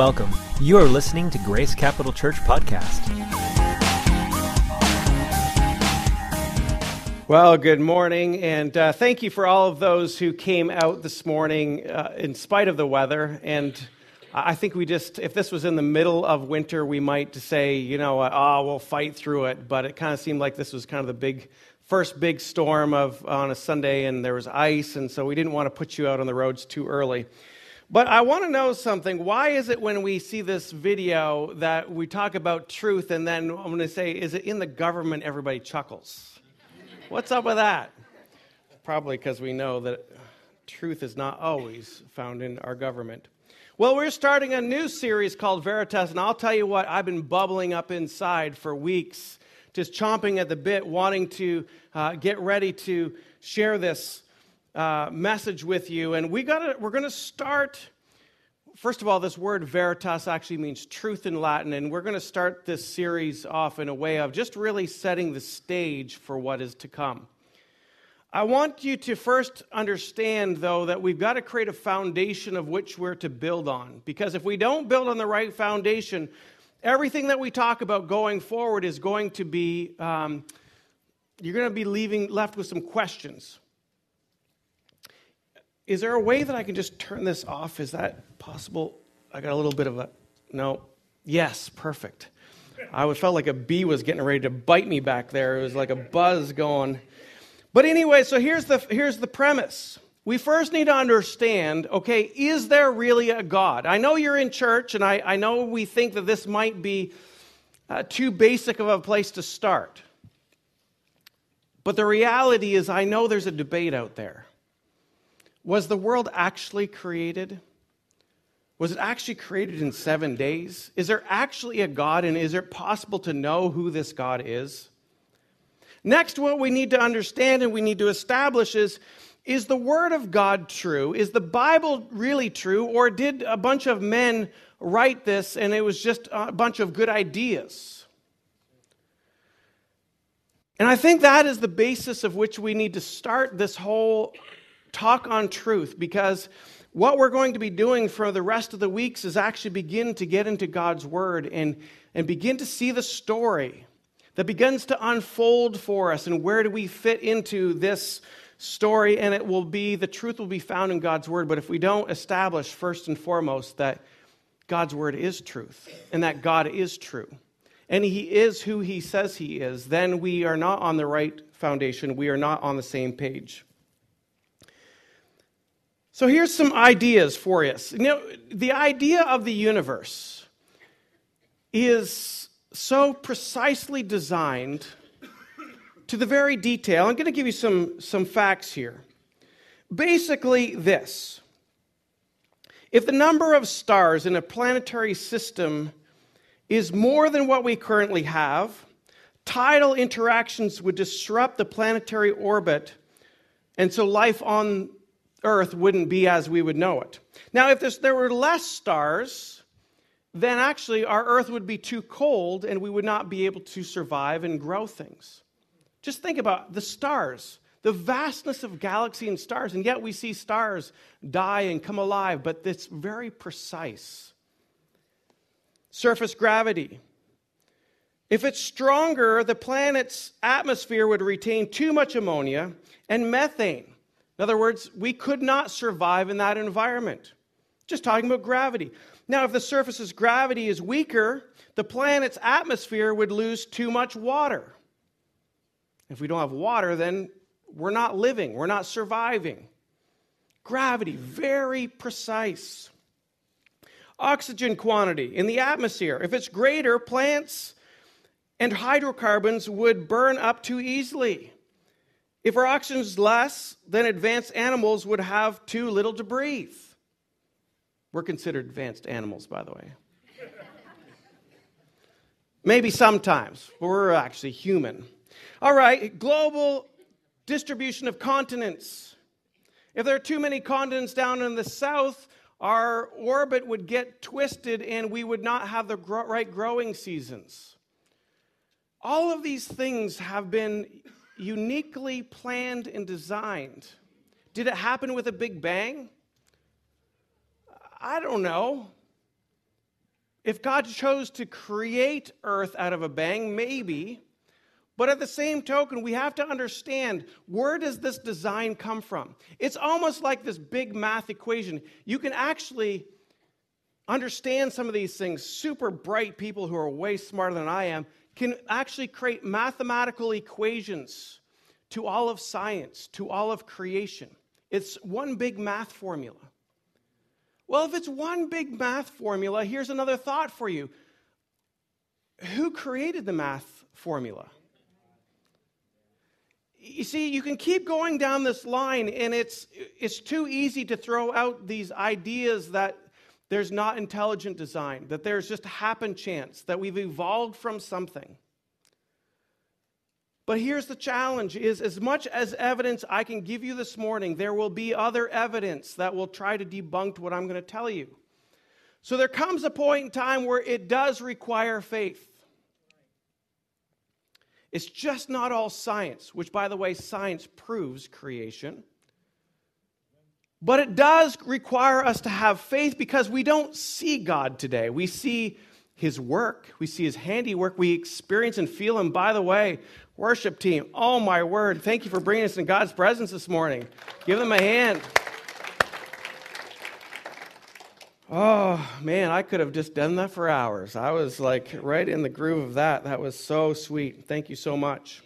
Welcome. You are listening to Grace Capital Church Podcast. Well, good morning, and uh, thank you for all of those who came out this morning uh, in spite of the weather. And I think we just, if this was in the middle of winter, we might say, you know, uh, oh, we'll fight through it. But it kind of seemed like this was kind of the big, first big storm of on a Sunday, and there was ice, and so we didn't want to put you out on the roads too early. But I want to know something. Why is it when we see this video that we talk about truth and then I'm going to say, is it in the government everybody chuckles? What's up with that? Probably because we know that truth is not always found in our government. Well, we're starting a new series called Veritas, and I'll tell you what, I've been bubbling up inside for weeks, just chomping at the bit, wanting to uh, get ready to share this uh, message with you. And we gotta, we're going to start. First of all, this word veritas actually means truth in Latin, and we're going to start this series off in a way of just really setting the stage for what is to come. I want you to first understand, though, that we've got to create a foundation of which we're to build on. Because if we don't build on the right foundation, everything that we talk about going forward is going to be, um, you're going to be leaving, left with some questions. Is there a way that I can just turn this off? Is that possible? I got a little bit of a no. Yes, perfect. I felt like a bee was getting ready to bite me back there. It was like a buzz going. But anyway, so here's the here's the premise. We first need to understand, okay, is there really a God? I know you're in church, and I, I know we think that this might be uh, too basic of a place to start. But the reality is, I know there's a debate out there. Was the world actually created? Was it actually created in seven days? Is there actually a God, and is it possible to know who this God is? Next, what we need to understand and we need to establish is is the Word of God true? Is the Bible really true? Or did a bunch of men write this and it was just a bunch of good ideas? And I think that is the basis of which we need to start this whole talk on truth because what we're going to be doing for the rest of the weeks is actually begin to get into God's Word and, and begin to see the story that begins to unfold for us and where do we fit into this story and it will be the truth will be found in God's Word. But if we don't establish first and foremost that God's Word is truth and that God is true and He is who He says He is, then we are not on the right foundation. We are not on the same page. So here's some ideas for you. You know, the idea of the universe is so precisely designed to the very detail. I'm going to give you some, some facts here. Basically, this if the number of stars in a planetary system is more than what we currently have, tidal interactions would disrupt the planetary orbit, and so life on Earth wouldn't be as we would know it. Now, if there were less stars, then actually our Earth would be too cold and we would not be able to survive and grow things. Just think about the stars, the vastness of galaxy and stars, and yet we see stars die and come alive, but it's very precise. Surface gravity. If it's stronger, the planet's atmosphere would retain too much ammonia and methane. In other words, we could not survive in that environment. Just talking about gravity. Now, if the surface's gravity is weaker, the planet's atmosphere would lose too much water. If we don't have water, then we're not living, we're not surviving. Gravity, very precise. Oxygen quantity in the atmosphere. If it's greater, plants and hydrocarbons would burn up too easily. If our oxygen is less, then advanced animals would have too little to breathe. We're considered advanced animals, by the way. Maybe sometimes, but we're actually human. All right, global distribution of continents. If there are too many continents down in the south, our orbit would get twisted and we would not have the right growing seasons. All of these things have been uniquely planned and designed. Did it happen with a big bang? I don't know. If God chose to create earth out of a bang, maybe. But at the same token, we have to understand where does this design come from? It's almost like this big math equation. You can actually understand some of these things. Super bright people who are way smarter than I am can actually create mathematical equations to all of science, to all of creation. It's one big math formula. Well, if it's one big math formula, here's another thought for you. Who created the math formula? You see, you can keep going down this line, and it's, it's too easy to throw out these ideas that there's not intelligent design, that there's just happen chance, that we've evolved from something. But here's the challenge is as much as evidence I can give you this morning, there will be other evidence that will try to debunk what I'm going to tell you. So there comes a point in time where it does require faith. It's just not all science, which, by the way, science proves creation. But it does require us to have faith because we don't see God today. We see his work, we see his handiwork, we experience and feel him. By the way, Worship team, oh my word, thank you for bringing us in God's presence this morning. Give them a hand. Oh man, I could have just done that for hours. I was like right in the groove of that. That was so sweet. Thank you so much.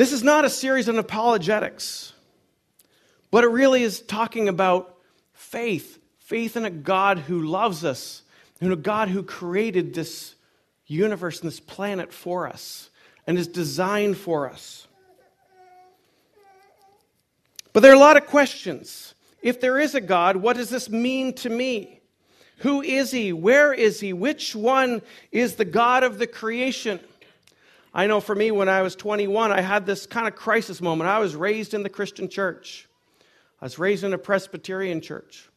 This is not a series on apologetics, but it really is talking about faith faith in a God who loves us, in a God who created this universe and this planet for us and is designed for us. But there are a lot of questions. If there is a God, what does this mean to me? Who is he? Where is he? Which one is the God of the creation? I know for me, when I was 21, I had this kind of crisis moment. I was raised in the Christian church, I was raised in a Presbyterian church.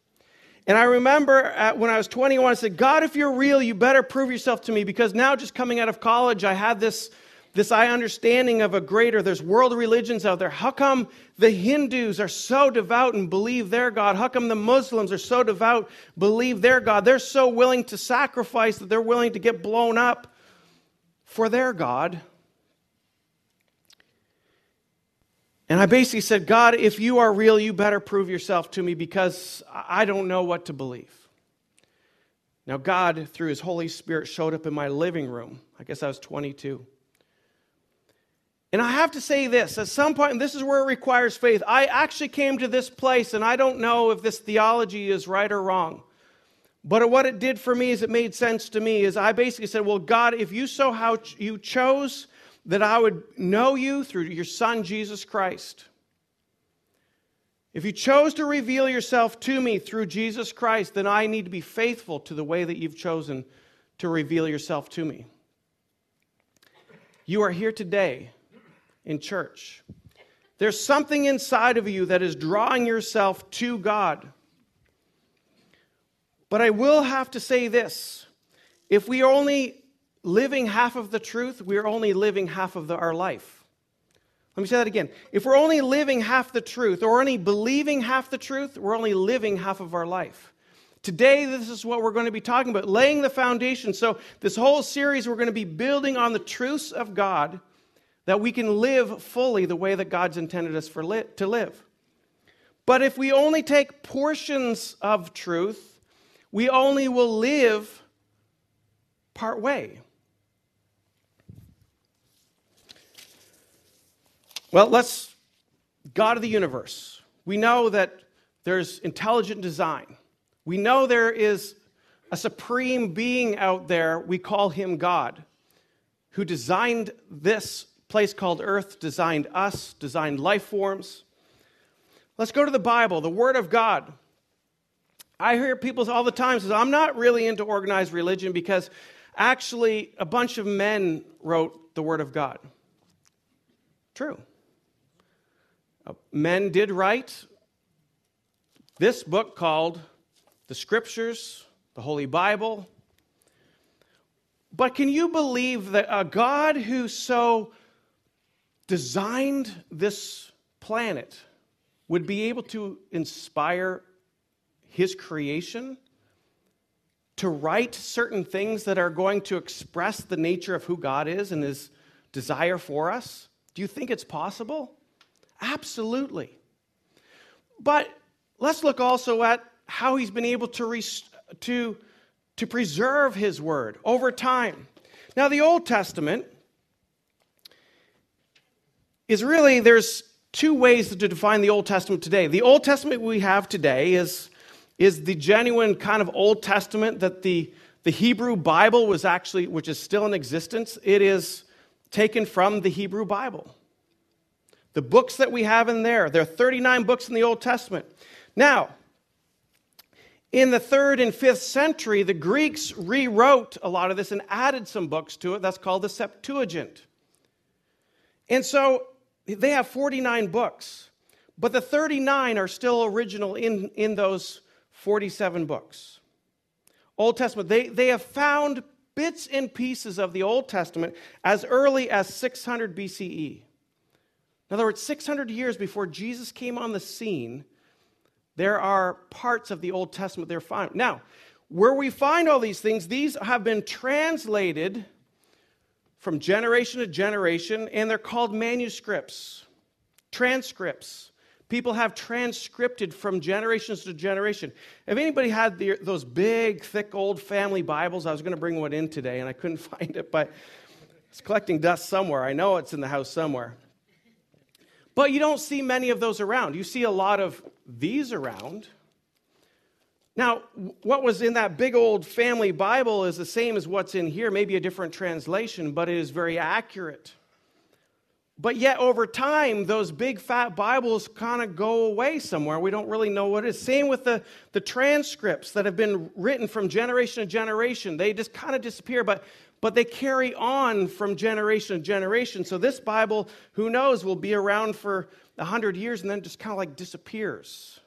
And I remember uh, when I was 21, I said, God, if you're real, you better prove yourself to me because now, just coming out of college, I had this, this I understanding of a greater, there's world religions out there. How come the Hindus are so devout and believe their God? How come the Muslims are so devout, believe their God? They're so willing to sacrifice that they're willing to get blown up for their God. And I basically said, God, if you are real, you better prove yourself to me because I don't know what to believe. Now, God, through His Holy Spirit, showed up in my living room. I guess I was 22. And I have to say this at some point, and this is where it requires faith. I actually came to this place, and I don't know if this theology is right or wrong. But what it did for me is it made sense to me. Is I basically said, Well, God, if you so how you chose that I would know you through your Son, Jesus Christ. If you chose to reveal yourself to me through Jesus Christ, then I need to be faithful to the way that you've chosen to reveal yourself to me. You are here today in church. There's something inside of you that is drawing yourself to God. But I will have to say this if we are only living half of the truth, we're only living half of the, our life. Let me say that again. If we're only living half the truth, or only believing half the truth, we're only living half of our life. Today, this is what we're going to be talking about laying the foundation. So, this whole series, we're going to be building on the truths of God that we can live fully the way that God's intended us for li- to live. But if we only take portions of truth, we only will live part way. Well, let's, God of the universe. We know that there's intelligent design. We know there is a supreme being out there, we call him God, who designed this place called Earth, designed us, designed life forms. Let's go to the Bible, the Word of God. I hear people all the time say, I'm not really into organized religion because actually a bunch of men wrote the Word of God. True. Uh, men did write this book called the Scriptures, the Holy Bible. But can you believe that a God who so designed this planet would be able to inspire his creation to write certain things that are going to express the nature of who God is and his desire for us? Do you think it's possible? Absolutely. But let's look also at how he's been able to, to, to preserve his word over time. Now, the Old Testament is really, there's two ways to define the Old Testament today. The Old Testament we have today is, is the genuine kind of Old Testament that the, the Hebrew Bible was actually, which is still in existence. It is taken from the Hebrew Bible. The books that we have in there, there are 39 books in the Old Testament. Now, in the third and fifth century, the Greeks rewrote a lot of this and added some books to it. That's called the Septuagint. And so they have 49 books, but the 39 are still original in, in those 47 books. Old Testament, they, they have found bits and pieces of the Old Testament as early as 600 BCE. In other words, 600 years before Jesus came on the scene, there are parts of the Old Testament they're found. Now, where we find all these things, these have been translated from generation to generation, and they're called manuscripts, transcripts. People have transcripted from generations to generation. If anybody had the, those big, thick, old family Bibles, I was going to bring one in today, and I couldn't find it, but it's collecting dust somewhere. I know it's in the house somewhere. But you don't see many of those around. You see a lot of these around. Now, what was in that big old family Bible is the same as what's in here, maybe a different translation, but it is very accurate. But yet, over time, those big fat Bibles kind of go away somewhere. We don't really know what it is. Same with the, the transcripts that have been written from generation to generation. They just kind of disappear, but, but they carry on from generation to generation. So, this Bible, who knows, will be around for 100 years and then just kind of like disappears.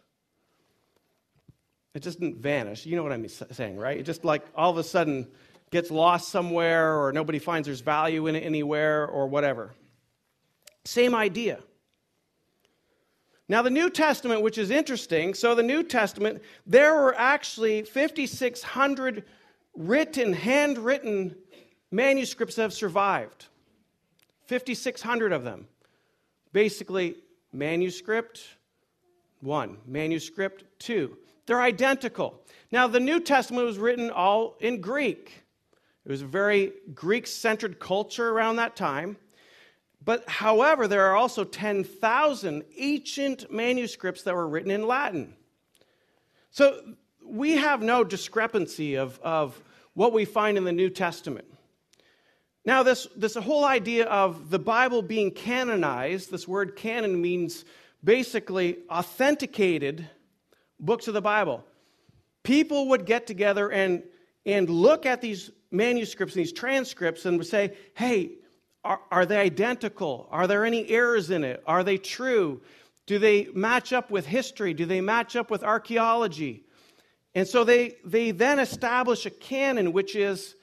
It just doesn't vanish. You know what I'm saying, right? It just like all of a sudden gets lost somewhere or nobody finds there's value in it anywhere or whatever. Same idea. Now, the New Testament, which is interesting, so the New Testament, there were actually 5,600 written, handwritten manuscripts that have survived. 5,600 of them. Basically, manuscript one, manuscript two. They're identical. Now, the New Testament was written all in Greek. It was a very Greek centered culture around that time. But however, there are also 10,000 ancient manuscripts that were written in Latin. So we have no discrepancy of, of what we find in the New Testament. Now, this, this whole idea of the Bible being canonized, this word canon means basically authenticated books of the Bible. People would get together and, and look at these manuscripts and these transcripts and would say, hey, are, are they identical? Are there any errors in it? Are they true? Do they match up with history? Do they match up with archaeology? And so they, they then establish a canon, which is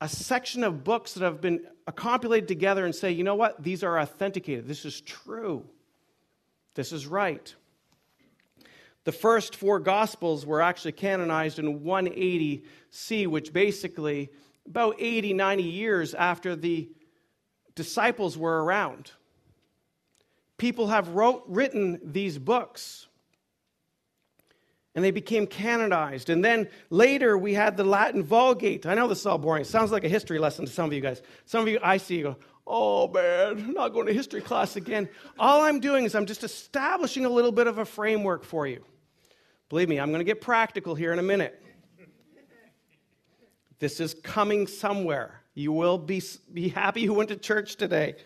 a section of books that have been compiled together and say, you know what? These are authenticated. This is true. This is right. The first four Gospels were actually canonized in 180 C, which basically about 80, 90 years after the disciples were around. People have wrote, written these books and they became canonized. And then later we had the Latin Vulgate. I know this is all boring. It sounds like a history lesson to some of you guys. Some of you I see go, oh man, not going to history class again. All I'm doing is I'm just establishing a little bit of a framework for you. Believe me, I'm going to get practical here in a minute. This is coming somewhere. You will be, be happy you went to church today.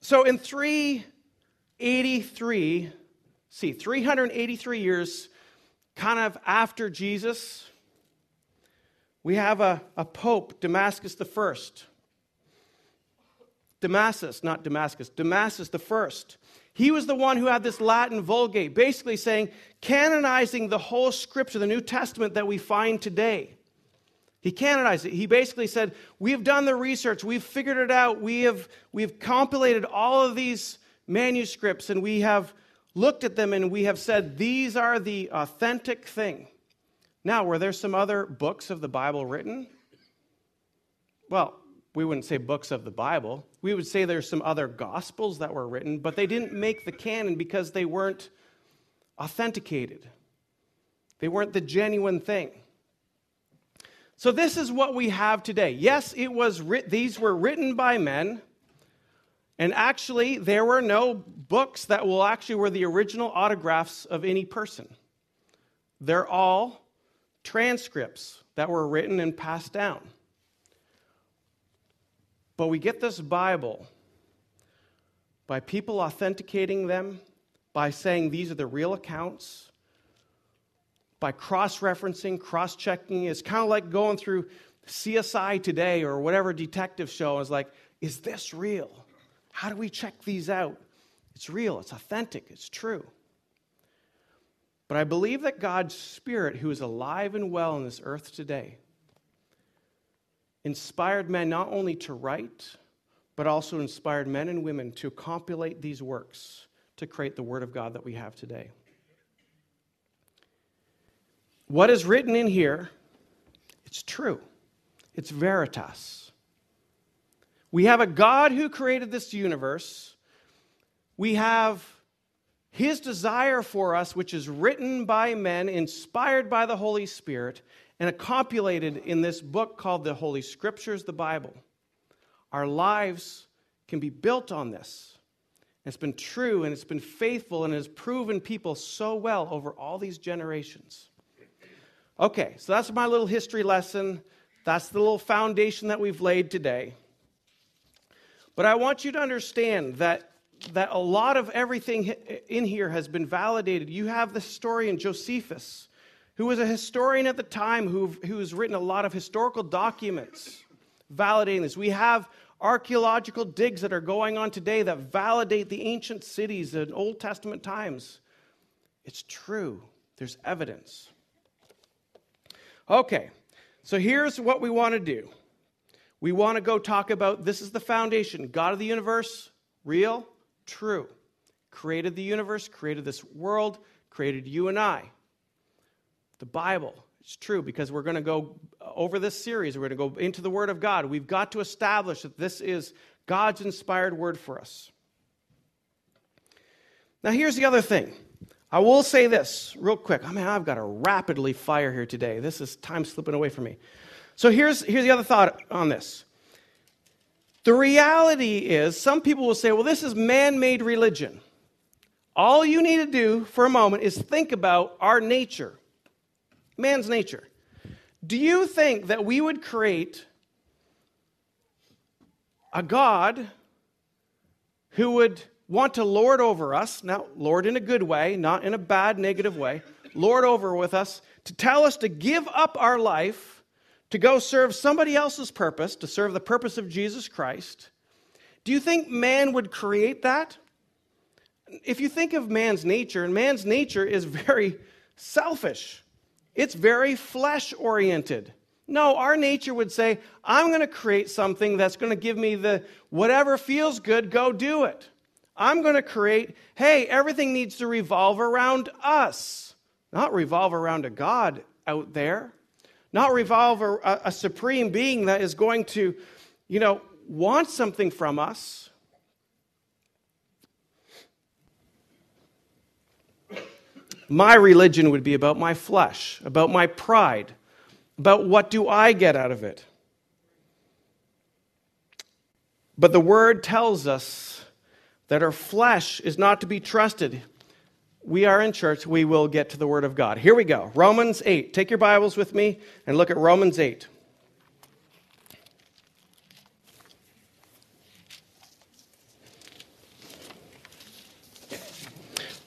So in 383, see, 383 years, kind of after Jesus, we have a, a pope, Damascus the First. Damascus, not Damascus, Damasus the First. He was the one who had this Latin Vulgate, basically saying, canonizing the whole scripture, the New Testament that we find today. He canonized it. He basically said, We've done the research, we've figured it out, we have, we've compilated all of these manuscripts, and we have looked at them and we have said, these are the authentic thing. Now, were there some other books of the Bible written? Well, we wouldn't say books of the Bible. We would say there's some other gospels that were written, but they didn't make the canon because they weren't authenticated. They weren't the genuine thing. So this is what we have today. Yes, it was writ- these were written by men. And actually, there were no books that will actually were the original autographs of any person. They're all transcripts that were written and passed down. But we get this Bible by people authenticating them, by saying these are the real accounts, by cross referencing, cross checking. It's kind of like going through CSI today or whatever detective show. It's like, is this real? How do we check these out? It's real, it's authentic, it's true. But I believe that God's Spirit, who is alive and well in this earth today, inspired men not only to write, but also inspired men and women to compilate these works to create the Word of God that we have today. What is written in here, it's true. It's veritas. We have a God who created this universe. We have his desire for us, which is written by men, inspired by the Holy Spirit, and copulated in this book called the Holy Scriptures, the Bible. Our lives can be built on this. It's been true and it's been faithful and it has proven people so well over all these generations. Okay, so that's my little history lesson. That's the little foundation that we've laid today. But I want you to understand that that a lot of everything in here has been validated. You have the historian Josephus, who was a historian at the time who, has written a lot of historical documents validating this. We have archaeological digs that are going on today that validate the ancient cities in Old Testament times. It's true, there's evidence. Okay, so here's what we want to do. We want to go talk about this is the foundation God of the universe, real, true. Created the universe, created this world, created you and I. The Bible, it's true because we're going to go uh, over this series, we're going to go into the Word of God. We've got to establish that this is God's inspired word for us. Now, here's the other thing. I will say this real quick. Oh, I mean, I've got a rapidly fire here today. This is time slipping away from me. So here's, here's the other thought on this. The reality is, some people will say, well, this is man made religion. All you need to do for a moment is think about our nature, man's nature. Do you think that we would create a God who would want to lord over us, now, lord in a good way, not in a bad, negative way, lord over with us, to tell us to give up our life to go serve somebody else's purpose, to serve the purpose of Jesus Christ, do you think man would create that? If you think of man's nature, and man's nature is very selfish, it's very flesh oriented. No, our nature would say, I'm going to create something that's going to give me the whatever feels good, go do it. I'm going to create, hey, everything needs to revolve around us, not revolve around a God out there not revolve a, a supreme being that is going to, you know, want something from us. My religion would be about my flesh, about my pride, about what do I get out of it. But the word tells us that our flesh is not to be trusted we are in church, we will get to the Word of God. Here we go Romans 8. Take your Bibles with me and look at Romans 8.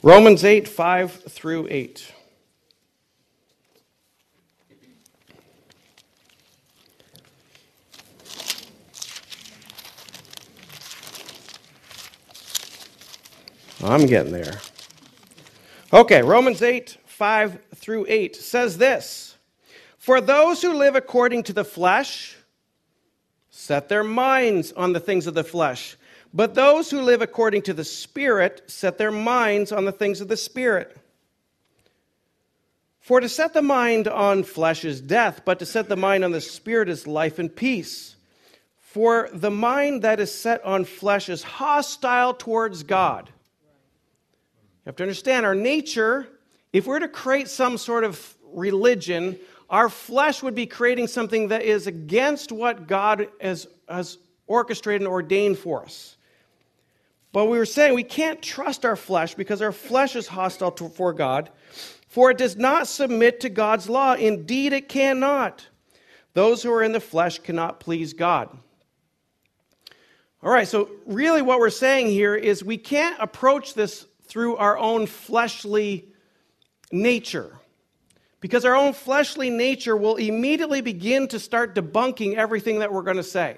Romans 8, 5 through 8. I'm getting there. Okay, Romans 8, 5 through 8 says this For those who live according to the flesh set their minds on the things of the flesh, But those who live according to the Spirit set their minds on the things of the Spirit. For to set the mind on flesh is death, but to set the mind on the Spirit is life and peace. For the mind that is set on flesh is hostile towards God. You have to understand our nature, if we're to create some sort of religion, our flesh would be creating something that is against what God has, has orchestrated and ordained for us. But we were saying we can't trust our flesh because our flesh is hostile to, for God, for it does not submit to God's law. Indeed, it cannot. Those who are in the flesh cannot please God. All right, so really what we're saying here is we can't approach this through our own fleshly nature. Because our own fleshly nature will immediately begin to start debunking everything that we're going to say.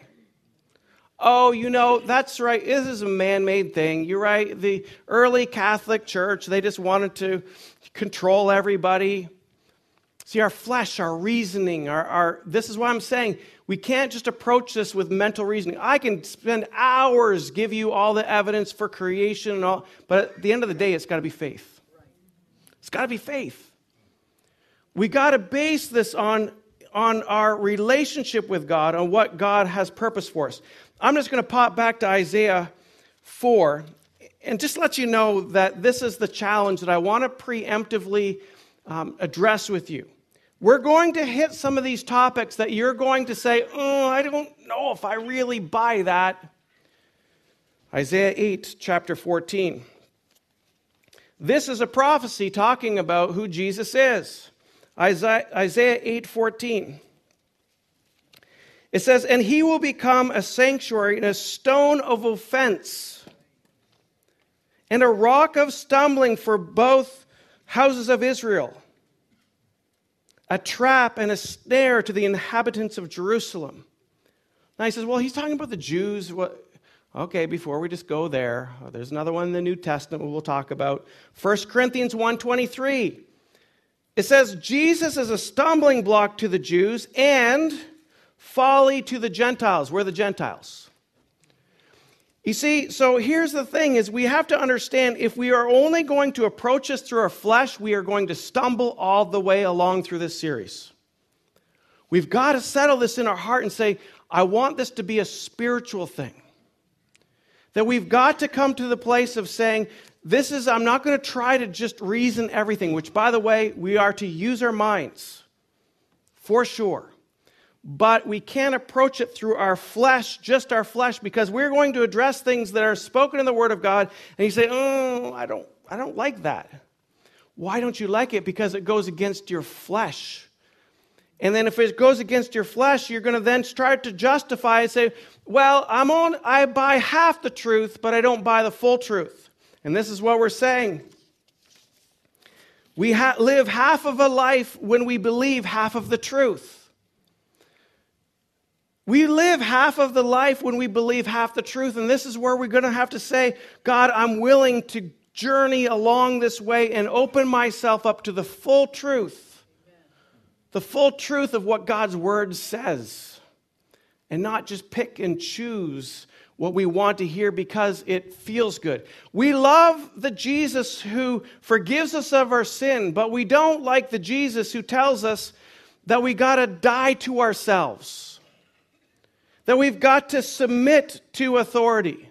Oh, you know, that's right. This is a man made thing. You're right. The early Catholic Church, they just wanted to control everybody. See, our flesh, our reasoning, our, our, this is what I'm saying. We can't just approach this with mental reasoning. I can spend hours give you all the evidence for creation and all, but at the end of the day, it's got to be faith. It's got to be faith. We got to base this on, on our relationship with God, on what God has purpose for us. I'm just going to pop back to Isaiah 4 and just let you know that this is the challenge that I want to preemptively um, address with you. We're going to hit some of these topics that you're going to say, oh, I don't know if I really buy that. Isaiah 8, chapter 14. This is a prophecy talking about who Jesus is. Isaiah, Isaiah 8:14. It says, "And he will become a sanctuary and a stone of offense, and a rock of stumbling for both houses of Israel, a trap and a snare to the inhabitants of Jerusalem." Now he says, "Well, he's talking about the Jews. What, Okay, before we just go there, uh, there's another one in the New Testament we'll talk about. 1 Corinthians 1:23. It says Jesus is a stumbling block to the Jews and folly to the Gentiles. We're the Gentiles. You see, so here's the thing is we have to understand if we are only going to approach this through our flesh, we are going to stumble all the way along through this series. We've got to settle this in our heart and say, I want this to be a spiritual thing. That we've got to come to the place of saying, this is, I'm not going to try to just reason everything, which, by the way, we are to use our minds for sure. But we can't approach it through our flesh, just our flesh, because we're going to address things that are spoken in the Word of God. And you say, Oh, I don't, I don't like that. Why don't you like it? Because it goes against your flesh. And then if it goes against your flesh, you're going to then start to justify and say, Well, I'm on, I buy half the truth, but I don't buy the full truth. And this is what we're saying. We ha- live half of a life when we believe half of the truth. We live half of the life when we believe half the truth. And this is where we're going to have to say, God, I'm willing to journey along this way and open myself up to the full truth, the full truth of what God's word says, and not just pick and choose what we want to hear because it feels good. We love the Jesus who forgives us of our sin, but we don't like the Jesus who tells us that we got to die to ourselves, that we've got to submit to authority,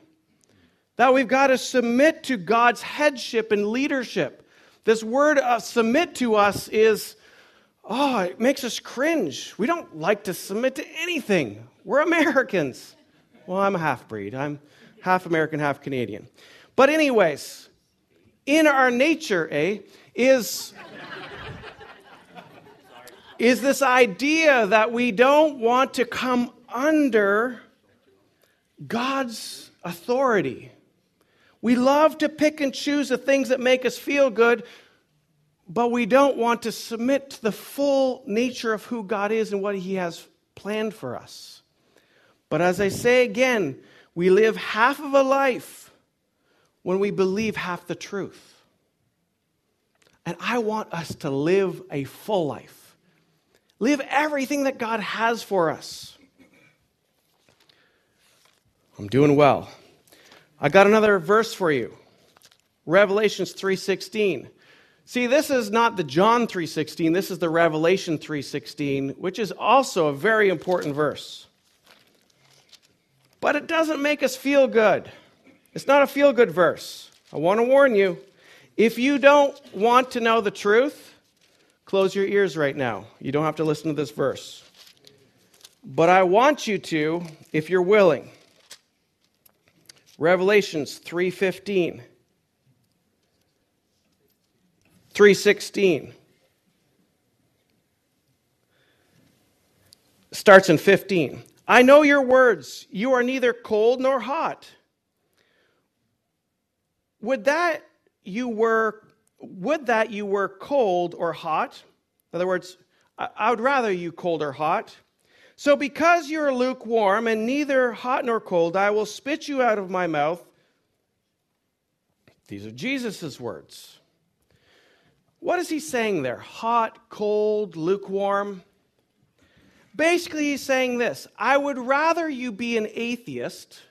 that we've got to submit to God's headship and leadership. This word uh, submit to us is, oh, it makes us cringe. We don't like to submit to anything. We're Americans. Well, I'm a half breed. I'm half American, half Canadian. But, anyways, in our nature, eh, is, is this idea that we don't want to come under God's authority. We love to pick and choose the things that make us feel good, but we don't want to submit to the full nature of who God is and what He has planned for us. But as I say again, we live half of a life when we believe half the truth. And I want us to live a full life, live everything that God has for us. I'm doing well. I got another verse for you. Revelations 3:16. See, this is not the John 3:16, this is the Revelation 3:16, which is also a very important verse. But it doesn't make us feel good. It's not a feel good verse. I want to warn you. If you don't want to know the truth, close your ears right now. You don't have to listen to this verse. But I want you to if you're willing. Revelations 3:15 3:16 starts in 15. I know your words. You are neither cold nor hot. Would that you were would that you were cold or hot? In other words, I would rather you cold or hot. So because you're lukewarm and neither hot nor cold, I will spit you out of my mouth. These are Jesus' words. What is he saying there? Hot, cold, lukewarm? Basically, he's saying this I would rather you be an atheist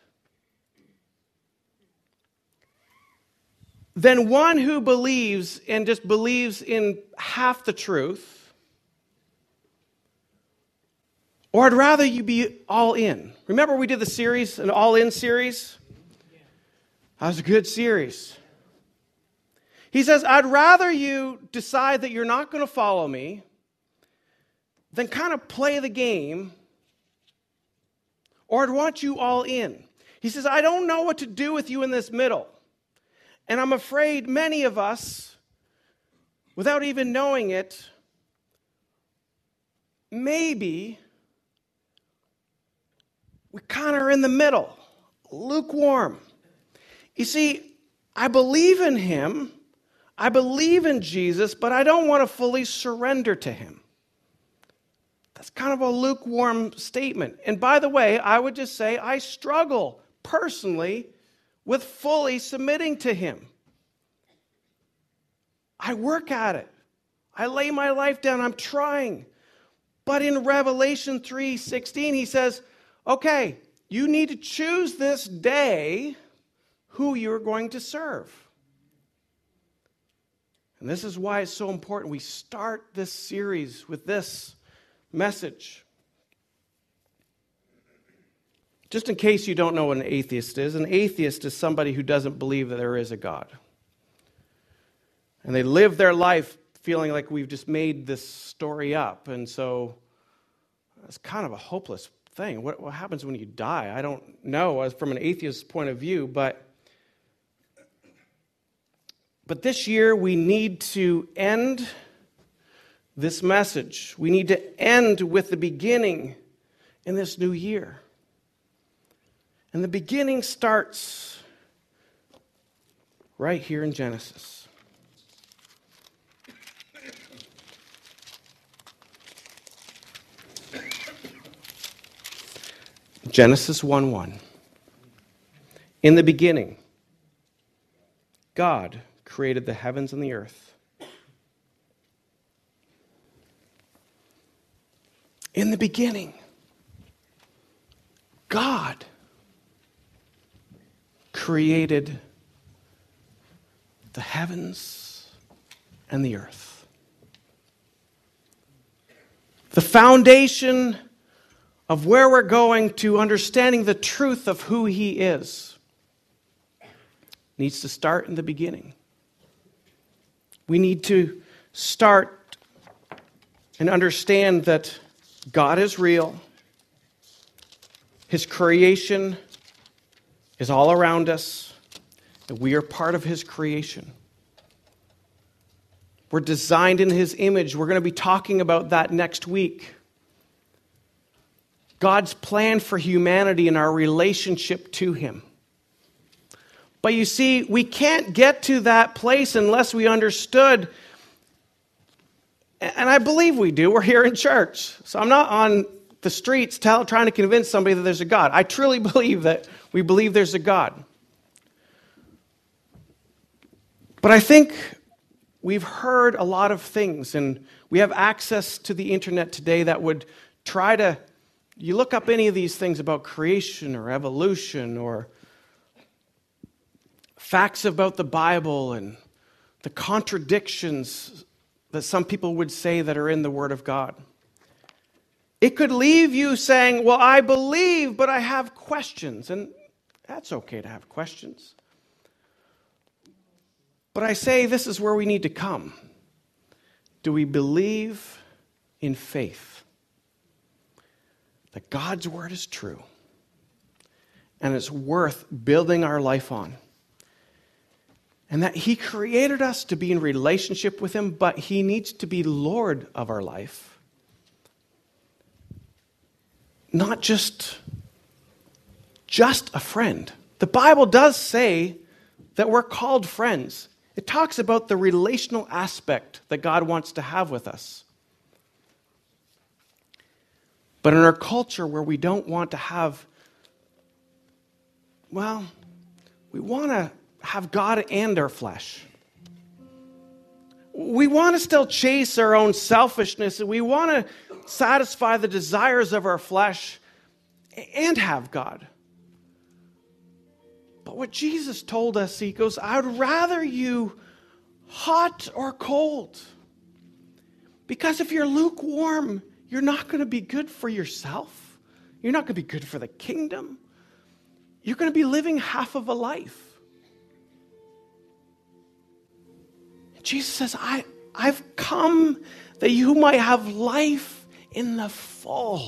than one who believes and just believes in half the truth. Or I'd rather you be all in. Remember, we did the series, an all in series? That was a good series. He says, I'd rather you decide that you're not going to follow me than kind of play the game, or I'd want you all in. He says, I don't know what to do with you in this middle. And I'm afraid many of us, without even knowing it, maybe we kind of are in the middle, lukewarm. You see, I believe in him, I believe in Jesus, but I don't want to fully surrender to him. That's kind of a lukewarm statement. And by the way, I would just say I struggle personally with fully submitting to Him. I work at it. I lay my life down. I'm trying. But in Revelation 3:16 he says, "Okay, you need to choose this day who you're going to serve." And this is why it's so important we start this series with this message. Just in case you don't know what an atheist is, an atheist is somebody who doesn't believe that there is a God. And they live their life feeling like we've just made this story up. And so it's kind of a hopeless thing. What, what happens when you die? I don't know as from an atheist point of view, but but this year we need to end this message. We need to end with the beginning in this new year. And the beginning starts right here in Genesis. Genesis 1 1. In the beginning, God created the heavens and the earth. In the beginning, God created the heavens and the earth. The foundation of where we're going to understanding the truth of who He is needs to start in the beginning. We need to start and understand that God is real. His creation is all around us, and we are part of His creation. We're designed in His image. We're going to be talking about that next week. God's plan for humanity and our relationship to Him. But you see, we can't get to that place unless we understood and I believe we do. We're here in church. So I'm not on the streets tell, trying to convince somebody that there's a God. I truly believe that we believe there's a God. But I think we've heard a lot of things, and we have access to the internet today that would try to. You look up any of these things about creation or evolution or facts about the Bible and the contradictions that some people would say that are in the Word of God. It could leave you saying, Well, I believe, but I have questions. And that's okay to have questions. But I say this is where we need to come. Do we believe in faith that God's Word is true and it's worth building our life on? and that He created us to be in relationship with Him, but He needs to be Lord of our life. Not just, just a friend. The Bible does say that we're called friends. It talks about the relational aspect that God wants to have with us. But in our culture where we don't want to have, well, we want to have God and our flesh. We want to still chase our own selfishness and we want to satisfy the desires of our flesh and have God. But what Jesus told us, he goes, I'd rather you hot or cold. Because if you're lukewarm, you're not going to be good for yourself. You're not going to be good for the kingdom. You're going to be living half of a life. Jesus says, I, I've come that you might have life in the full,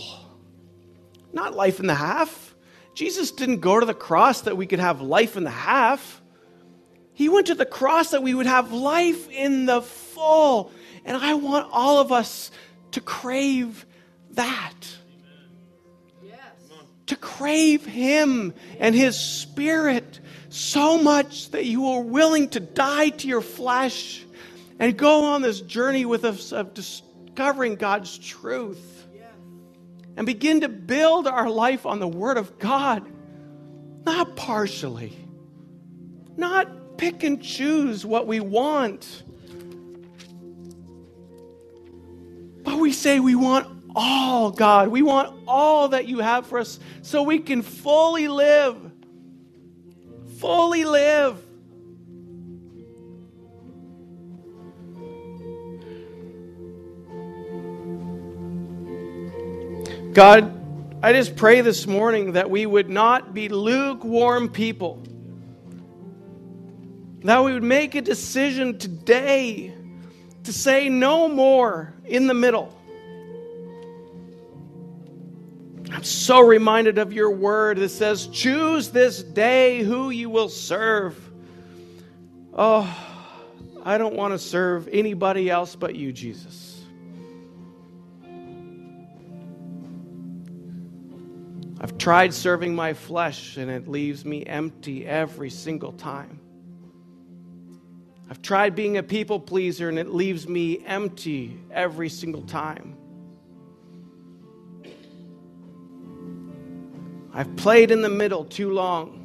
not life in the half. Jesus didn't go to the cross that we could have life in the half. He went to the cross that we would have life in the full. And I want all of us to crave that. Yes. To crave Him and His Spirit so much that you are willing to die to your flesh and go on this journey with us of discovering God's truth. And begin to build our life on the Word of God, not partially, not pick and choose what we want, but we say we want all, God. We want all that you have for us so we can fully live fully live. God, I just pray this morning that we would not be lukewarm people. That we would make a decision today to say no more in the middle. I'm so reminded of your word that says, Choose this day who you will serve. Oh, I don't want to serve anybody else but you, Jesus. I've tried serving my flesh and it leaves me empty every single time. I've tried being a people pleaser and it leaves me empty every single time. I've played in the middle too long.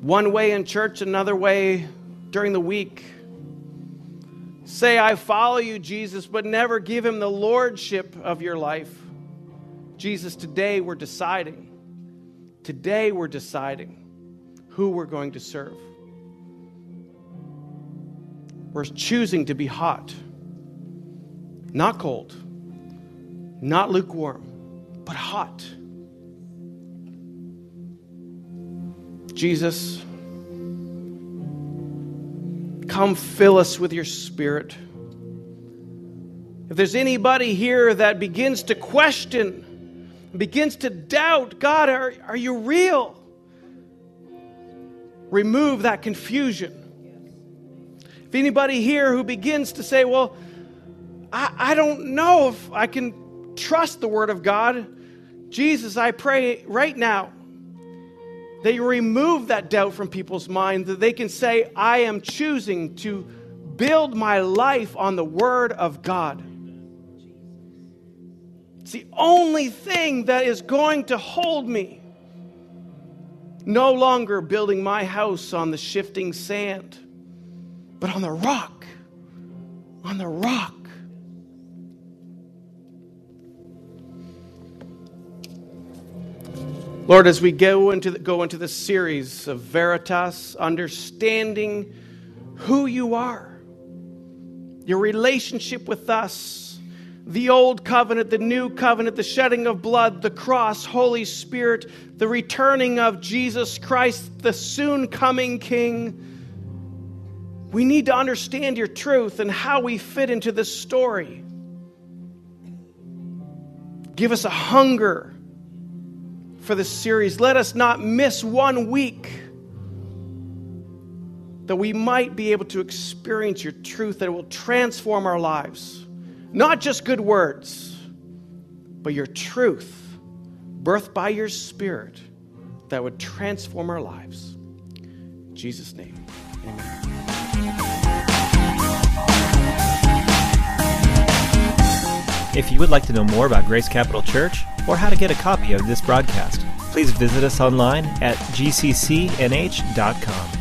One way in church, another way during the week. Say, I follow you, Jesus, but never give him the lordship of your life. Jesus, today we're deciding. Today we're deciding who we're going to serve. We're choosing to be hot, not cold, not lukewarm but hot. Jesus, come fill us with your spirit. If there's anybody here that begins to question, begins to doubt, God, are, are you real? Remove that confusion. If anybody here who begins to say, well, I, I don't know if I can trust the Word of God, Jesus, I pray right now that you remove that doubt from people's minds, that they can say, I am choosing to build my life on the Word of God. It's the only thing that is going to hold me. No longer building my house on the shifting sand, but on the rock. On the rock. Lord, as we go into the, go into this series of Veritas, understanding who you are, your relationship with us, the old covenant, the new covenant, the shedding of blood, the cross, Holy Spirit, the returning of Jesus Christ, the soon coming King. We need to understand your truth and how we fit into this story. Give us a hunger for this series. Let us not miss one week that we might be able to experience your truth that it will transform our lives. Not just good words, but your truth, birthed by your Spirit, that would transform our lives. In Jesus' name, amen. If you would like to know more about Grace Capital Church or how to get a copy of this broadcast, please visit us online at gccnh.com.